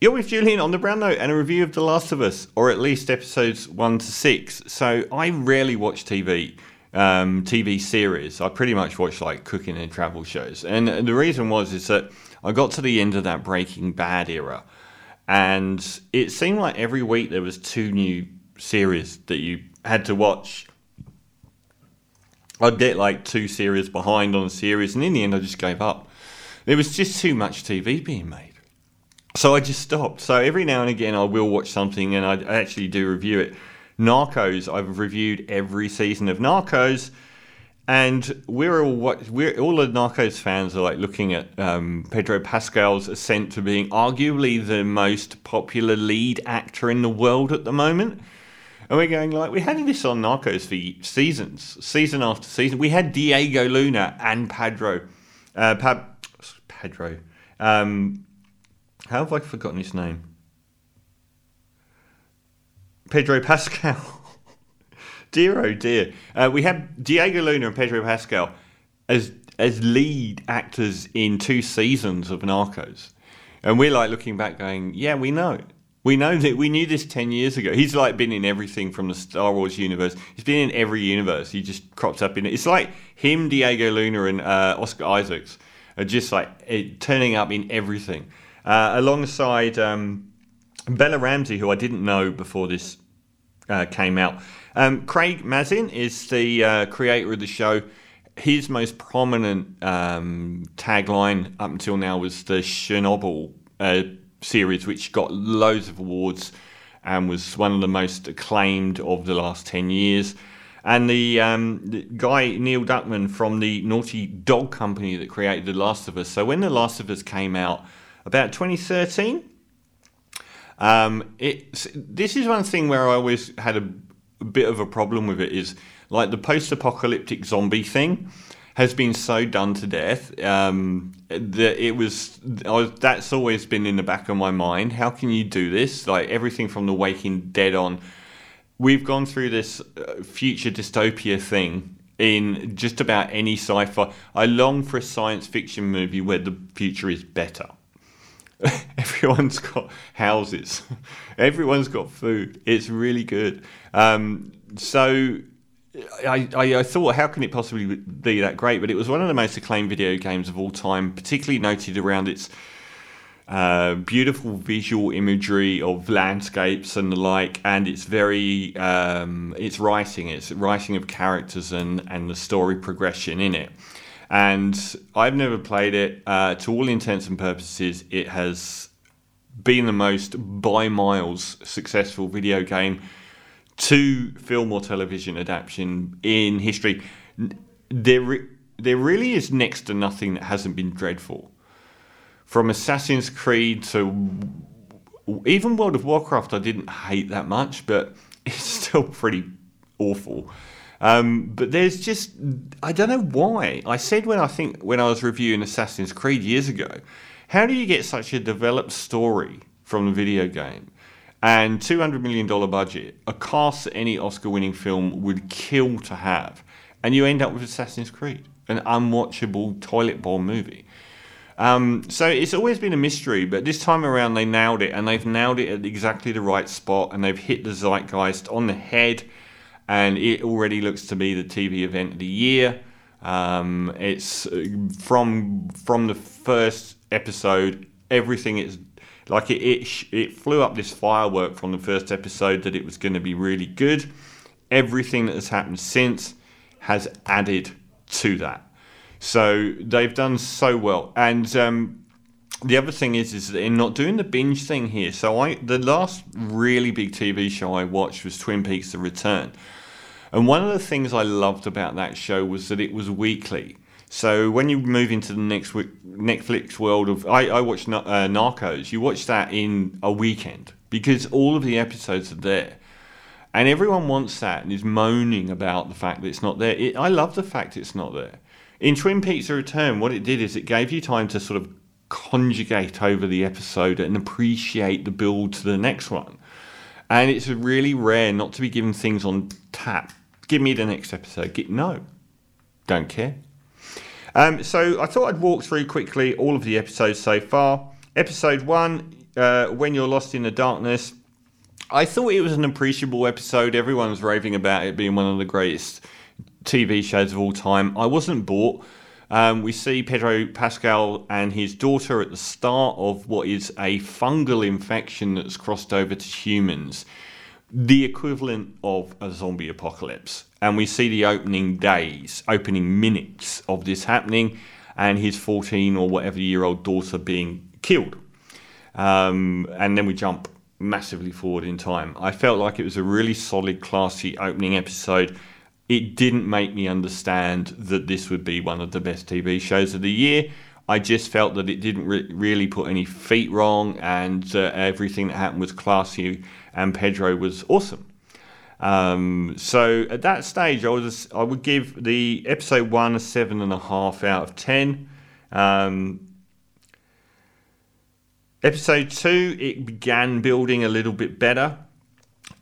You're with Julian on the Brown Note and a review of The Last of Us, or at least episodes one to six. So I rarely watch TV, um, TV series. I pretty much watch like cooking and travel shows, and the reason was is that I got to the end of that Breaking Bad era, and it seemed like every week there was two new series that you had to watch. I'd get like two series behind on a series, and in the end, I just gave up. There was just too much TV being made. So I just stopped. So every now and again, I will watch something and I actually do review it. Narcos, I've reviewed every season of Narcos, and we're all what we're all the Narcos fans are like looking at um, Pedro Pascal's ascent to being arguably the most popular lead actor in the world at the moment. And we're going like we had this on Narcos for seasons, season after season. We had Diego Luna and Pedro, uh, pa- Pedro. Um, how have I forgotten his name? Pedro Pascal. dear oh dear. Uh, we have Diego Luna and Pedro Pascal as as lead actors in two seasons of Narcos. And we're like looking back going, yeah, we know. We know that we knew this 10 years ago. He's like been in everything from the Star Wars universe. He's been in every universe. He just crops up in it. It's like him, Diego Luna, and uh, Oscar Isaacs are just like it, turning up in everything uh, alongside um, Bella Ramsey, who I didn't know before this uh, came out. Um, Craig Mazin is the uh, creator of the show. His most prominent um, tagline up until now was the Chernobyl uh, series, which got loads of awards and was one of the most acclaimed of the last 10 years. And the, um, the, guy Neil Druckmann, from the Naughty Dog company that created The Last of Us. So when The Last of Us came out, about 2013. Um, it, this is one thing where I always had a, a bit of a problem with it is like the post-apocalyptic zombie thing has been so done to death um, that it was, was, that's always been in the back of my mind. How can you do this? Like everything from The Walking Dead on, we've gone through this uh, future dystopia thing in just about any sci-fi. I long for a science fiction movie where the future is better. everyone's got houses, everyone's got food. It's really good. Um, so I, I, I, thought, how can it possibly be that great? But it was one of the most acclaimed video games of all time, particularly noted around its uh, beautiful visual imagery of landscapes and the like, and it's very um, it's writing, it's writing of characters and and the story progression in it and I've never played it. Uh, to all intents and purposes, it has been the most by miles successful video game to film or television adaptation in history. There, re- there really is next to nothing that hasn't been dreadful. From Assassin's Creed to even World of Warcraft, I didn't hate that much, but it's still pretty awful. Um, but there's just I don't know why. I said when I think when I was reviewing Assassin's Creed years ago, how do you get such a developed story from the video game? And two hundred million dollar budget, a cast that any Oscar-winning film would kill to have, and you end up with Assassin's Creed, an unwatchable toilet bowl movie. Um, so it's always been a mystery, but this time around they nailed it, and they've nailed it at exactly the right spot, and they've hit the zeitgeist on the head and it already looks to be the TV event of the year. Um, it's uh, from from the first episode, everything is like it, it it flew up this firework from the first episode that it was going to be really good. Everything that has happened since has added to that. So they've done so well, and um, the other thing is is they're not doing the binge thing here. So I the last really big TV show I watched was Twin Peaks: The Return. And one of the things I loved about that show was that it was weekly. So when you move into the next Netflix world of, I, I watch uh, Narcos. You watch that in a weekend because all of the episodes are there, and everyone wants that and is moaning about the fact that it's not there. It, I love the fact it's not there. In Twin Peaks: Return, what it did is it gave you time to sort of conjugate over the episode and appreciate the build to the next one. And it's really rare not to be given things on tap Give me the next episode. Get, no, don't care. Um, so I thought I'd walk through quickly all of the episodes so far. Episode one, uh, When You're Lost in the Darkness. I thought it was an appreciable episode. Everyone was raving about it being one of the greatest TV shows of all time. I wasn't bought. Um, we see Pedro Pascal and his daughter at the start of what is a fungal infection that's crossed over to humans, the equivalent of a zombie apocalypse. And we see the opening days, opening minutes of this happening, and his 14 or whatever year old daughter being killed. Um, and then we jump massively forward in time. I felt like it was a really solid, classy opening episode it didn't make me understand that this would be one of the best TV shows of the year. I just felt that it didn't re- really put any feet wrong, and uh, everything that happened was classy, and Pedro was awesome. Um, so at that stage, I was I would give the episode one a seven and a half out of ten. Um, episode two, it began building a little bit better.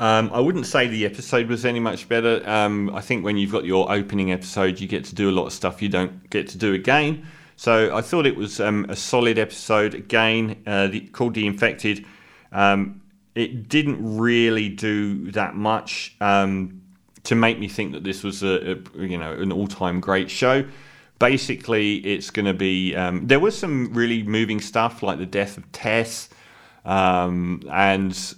Um, I wouldn't say the episode was any much better. Um, I think when you've got your opening episode, you get to do a lot of stuff you don't get to do again. So I thought it was um, a solid episode. Again, uh, the, called The Infected. Um, it didn't really do that much um, to make me think that this was a, a you know an all-time great show. Basically, it's going to be. Um, there was some really moving stuff like the death of Tess, and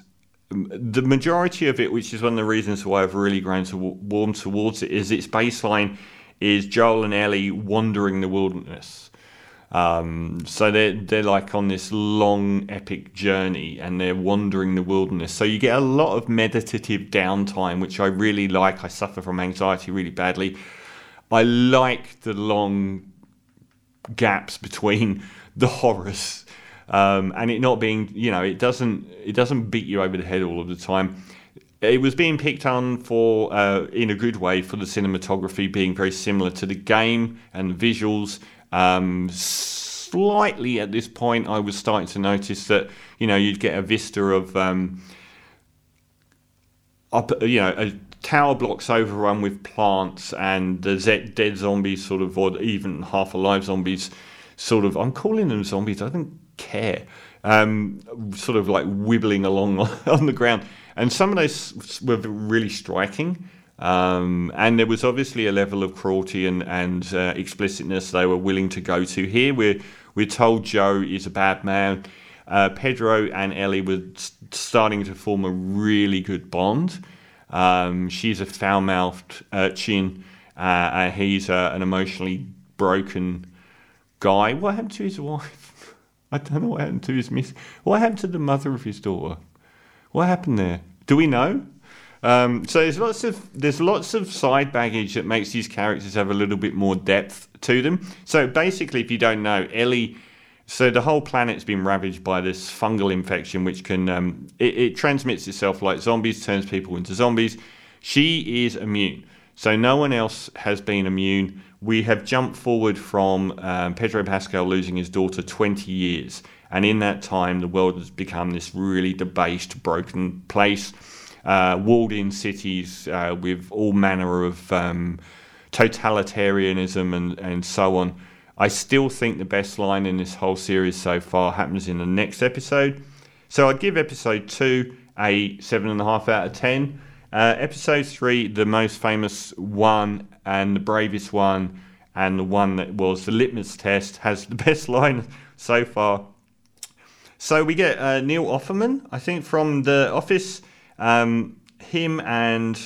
the majority of it, which is one of the reasons why I've really grown to warm towards it, is its baseline is Joel and Ellie wandering the wilderness. Um, so they're they're like on this long epic journey and they're wandering the wilderness. So you get a lot of meditative downtime, which I really like. I suffer from anxiety really badly. I like the long gaps between the horrors um, and it not being, you know, it doesn't it doesn't beat you over the head all of the time. It was being picked on for, uh, in a good way, for the cinematography being very similar to the game and visuals. Um, slightly at this point, I was starting to notice that you know you'd get a vista of um, up, you know, a tower blocks overrun with plants and the dead zombies, sort of, or even half alive zombies, sort of. I'm calling them zombies. I don't care, um, sort of like wibbling along on the ground. And some of those were really striking. Um, and there was obviously a level of cruelty and, and uh, explicitness they were willing to go to here. We're, we're told Joe is a bad man. Uh, Pedro and Ellie were starting to form a really good bond. Um, she's a foul mouthed urchin, uh, and he's uh, an emotionally broken guy. What happened to his wife? I don't know what happened to his miss. What happened to the mother of his daughter? What happened there? Do we know? Um, so there's lots of there's lots of side baggage that makes these characters have a little bit more depth to them. So basically, if you don't know, Ellie. So the whole planet's been ravaged by this fungal infection, which can um, it, it transmits itself like zombies, turns people into zombies. She is immune, so no one else has been immune we have jumped forward from um, Pedro Pascal losing his daughter 20 years. And in that time, the world has become this really debased, broken place, uh, walled in cities uh, with all manner of um, totalitarianism and, and so on. I still think the best line in this whole series so far happens in the next episode. So I'd give episode two a 7.5 out of 10. Uh, episode three, the most famous one and the bravest one, and the one that was the litmus test, has the best line so far. So we get uh, Neil Offerman, I think, from The Office. Um, him and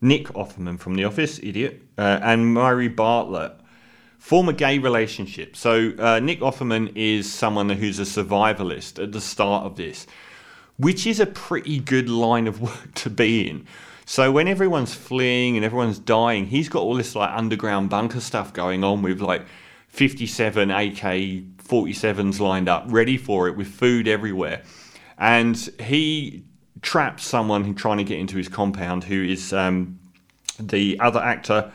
Nick Offerman from The Office, idiot, uh, and Murray Bartlett form a gay relationship. So uh, Nick Offerman is someone who's a survivalist at the start of this which is a pretty good line of work to be in. So when everyone's fleeing and everyone's dying, he's got all this like underground bunker stuff going on with like 57 AK 47s lined up, ready for it, with food everywhere. And he traps someone trying to get into his compound, who is um, the other actor,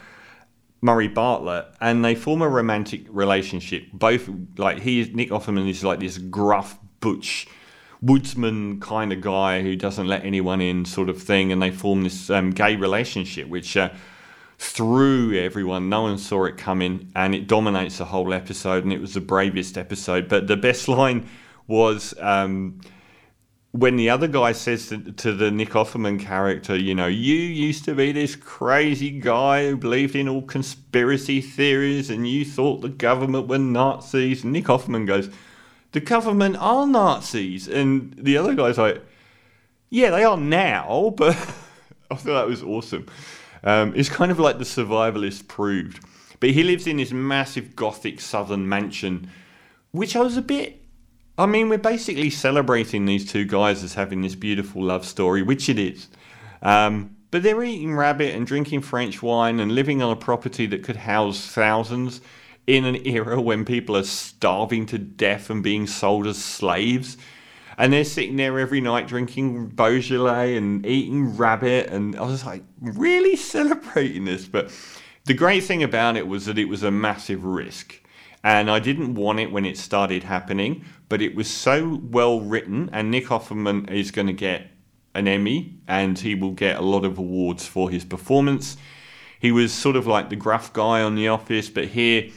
Murray Bartlett, and they form a romantic relationship. Both like he is Nick Offerman is like this gruff butch woodsman kind of guy who doesn't let anyone in, sort of thing, and they form this um, gay relationship, which uh, through everyone. No one saw it coming, and it dominates the whole episode. And it was the bravest episode. But the best line was um, when the other guy says to, to, the Nick Offerman character, you know, you used to be this crazy guy who believed in all conspiracy theories, and you thought the government were Nazis. And Nick Offerman goes, "The government are Nazis," and the other guy's like, "Yeah, they are now," but I thought that was awesome. Um, it's kind of like the survivalist proved. But he lives in this massive gothic southern mansion, which I was a bit. I mean, we're basically celebrating these two guys as having this beautiful love story, which it is. Um, but they're eating rabbit and drinking French wine and living on a property that could house thousands in an era when people are starving to death and being sold as slaves and they're sitting there every night drinking Beaujolais and eating rabbit, and I was like, really celebrating this. But the great thing about it was that it was a massive risk. And I didn't want it when it started happening, but it was so well written, and Nick Offerman is going to get an Emmy, and he will get a lot of awards for his performance. He was sort of like the gruff guy on The Office, but here,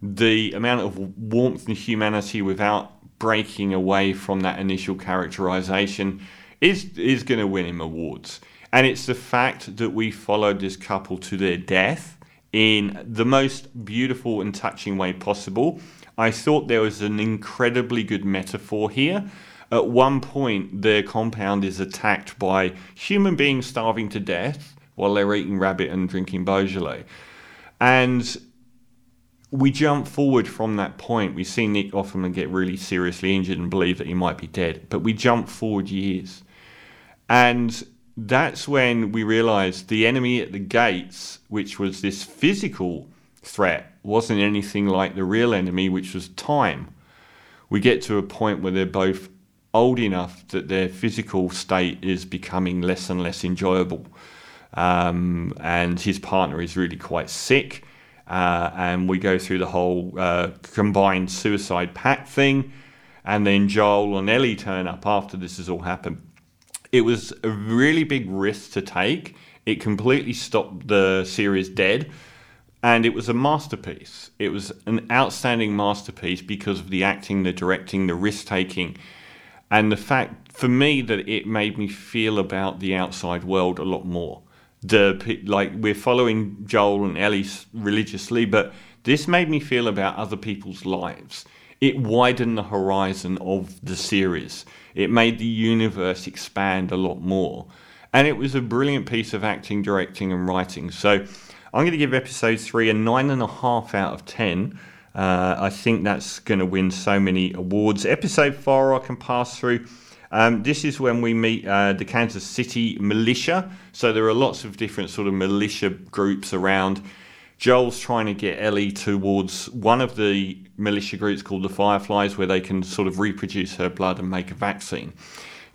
the amount of warmth and humanity without breaking away from that initial characterization is is going to win him awards. And it's the fact that we followed this couple to their death in the most beautiful and touching way possible. I thought there was an incredibly good metaphor here. At one point, their compound is attacked by human beings starving to death while they're eating rabbit and drinking Beaujolais. And we jump forward from that point. We see Nick Offerman get really seriously injured and believe that he might be dead, but we jump forward years. And that's when we realize the enemy at the gates, which was this physical threat, wasn't anything like the real enemy, which was time. We get to a point where they're both old enough that their physical state is becoming less and less enjoyable. Um, and his partner is really quite sick uh, and we go through the whole uh, combined suicide pact thing. And then Joel and Ellie turn up after this has all happened. It was a really big risk to take. It completely stopped the series dead. And it was a masterpiece. It was an outstanding masterpiece because of the acting, the directing, the risk taking, and the fact for me that it made me feel about the outside world a lot more the like we're following Joel and Ellie religiously, but this made me feel about other people's lives. It widened the horizon of the series. It made the universe expand a lot more. And it was a brilliant piece of acting, directing, and writing. So I'm going to give episode three a nine and a half out of ten. Uh, I think that's going to win so many awards. Episode four, I can pass through. Um, this is when we meet uh, the Kansas City militia. So there are lots of different sort of militia groups around. Joel's trying to get Ellie towards one of the militia groups called the Fireflies, where they can sort of reproduce her blood and make a vaccine.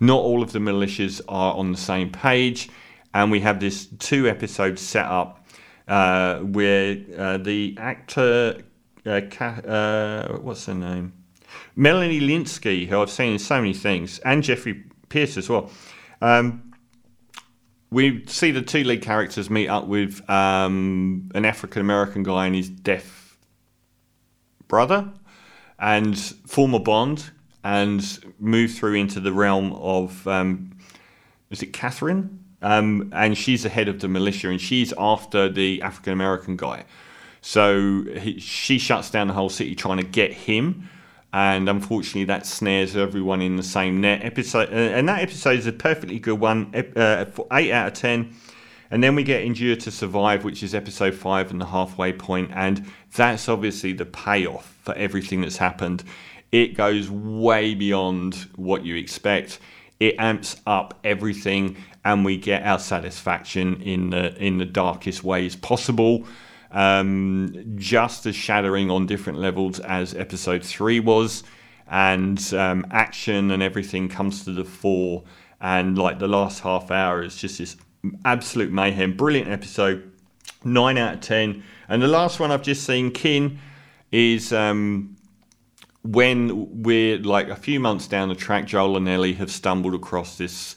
Not all of the militias are on the same page, and we have this two episode setup uh, where uh, the actor, uh, uh, what's her name? Melanie Lynskey, who I've seen in so many things, and Jeffrey Pierce as well. Um, we see the two lead characters meet up with um, an African American guy and his deaf brother, and form a bond and move through into the realm of um, is it Catherine? Um, and she's the head of the militia, and she's after the African American guy. So he, she shuts down the whole city trying to get him and unfortunately that snares everyone in the same net. Episode uh, and that episode is a perfectly good one uh, 8 out of 10 and then we get endure and survive which is episode 5 and the halfway point. point and that's obviously the payoff for everything that's happened. It goes way beyond what you expect. It amps up everything and we get our satisfaction in the in the darkest ways possible um, just as shattering on different levels as episode three was, and um, action and everything comes to the fore. And like the last half hour is just this absolute mayhem. Brilliant episode, nine out of ten. And the last one I've just seen, Kin, is um, when we're like a few months down the track. Joel and Ellie have stumbled across this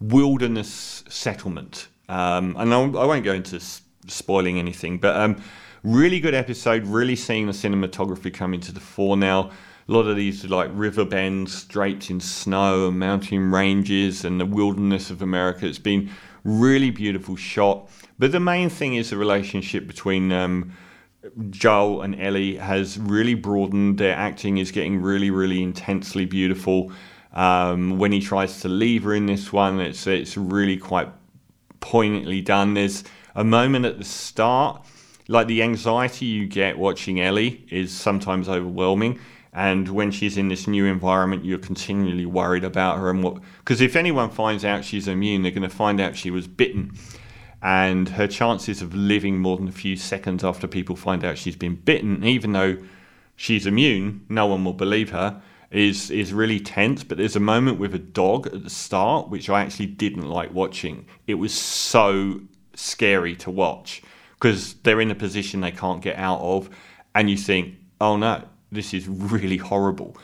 wilderness settlement, um, and I will not go into spoiling anything. But um, really good episode. Really seeing the cinematography come into the fore now. A lot of these like river bends draped in snow and mountain ranges and the wilderness of America. It's been really beautiful shot. But the main thing is the relationship between um, Joel and Ellie has really broadened. Their acting is getting really, really intensely beautiful. Um, when he tries to leave her in this one, it's it's really quite poignantly done. There's a moment at the start, like the anxiety you get watching Ellie is sometimes overwhelming. And when she's in this new environment, you're continually worried about her and what. Because if anyone finds out she's immune, they're going to find out she was bitten. And her chances of living more than a few seconds after people find out she's been bitten, even though she's immune, no one will believe her, is, is really tense. But there's a moment with a dog at the start, which I actually didn't like watching. It was so scary to watch because they're in a position they can't get out of. And you think, oh no, this is really horrible.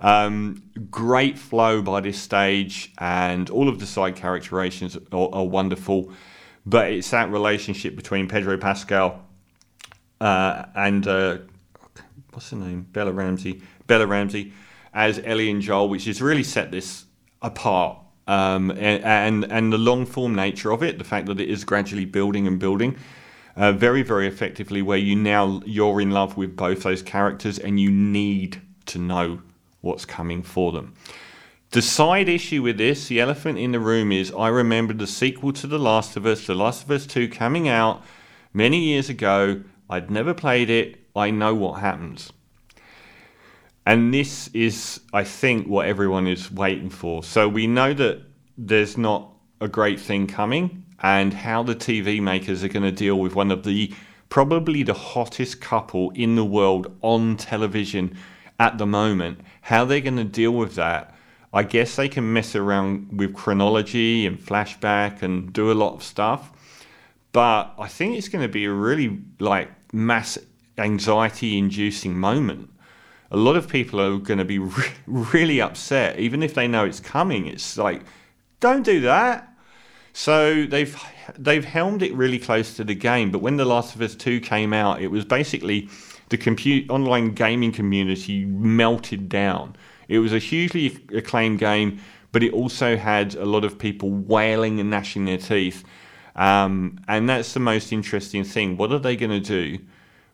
Um, great flow by this stage, and all of the side characterizations are, are wonderful. But it's that relationship between Pedro Pascal uh, and uh, what's her name, Bella Ramsey, Bella Ramsey, as Ellie and Joel, which has really set this apart. Um, and, and the long form nature of it, the fact that it is gradually building and building, uh, very very effectively where you now you're in love with both those characters and you need to know what's coming for them. The side issue with this the elephant in the room is i remember the sequel to the last of us the last of us 2 coming out many years ago. I'd never played it. I know what happens and this is i think what everyone is waiting for so we know that there's not a great thing coming and how the TV makers are going to deal with one of the probably the hottest couple in the world on television at the moment. How they're going to deal with that. I guess they can mess around with chronology and flashback and do a lot of stuff. But I think it's going to be a really like mass anxiety inducing moment. A lot of people are going to be re- really upset, even if they know it's coming. It's like, don't do that so they've they've helmed it really close to the game. But when The Last of Us Two came out, it was basically the compute online gaming community melted down. It was a hugely acclaimed game, but it also had a lot of people wailing and gnashing their teeth. Um, and that's the most interesting thing. What are they going to do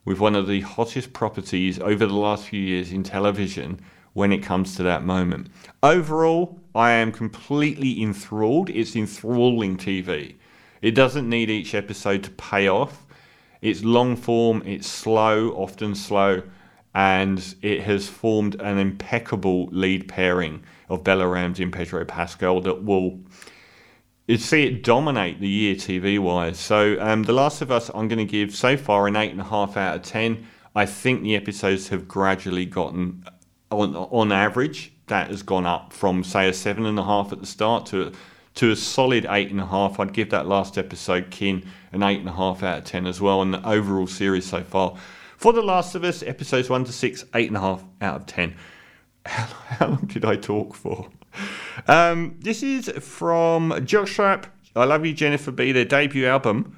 with one of the hottest properties over the last few years in television when it comes to that moment? Overall, I am completely enthralled. It's enthralling TV. It doesn't need each episode to pay off. It's long form, it's slow, often slow, and it has formed an impeccable lead pairing of Bella Ramsey and Pedro Pascal that will see it dominate the year TV wise. So, um, The Last of Us, I'm going to give so far an 8.5 out of 10. I think the episodes have gradually gotten, on, on average, that has gone up from say a seven and a half at the start to to a solid eight and a half. I'd give that last episode, Kin, an eight and a half out of ten as well, and the overall series so far. For The Last of Us, episodes one to six, eight and a half out of ten. How, how long did I talk for? Um, this is from Josh Jockstrap. I Love You, Jennifer B. Their debut album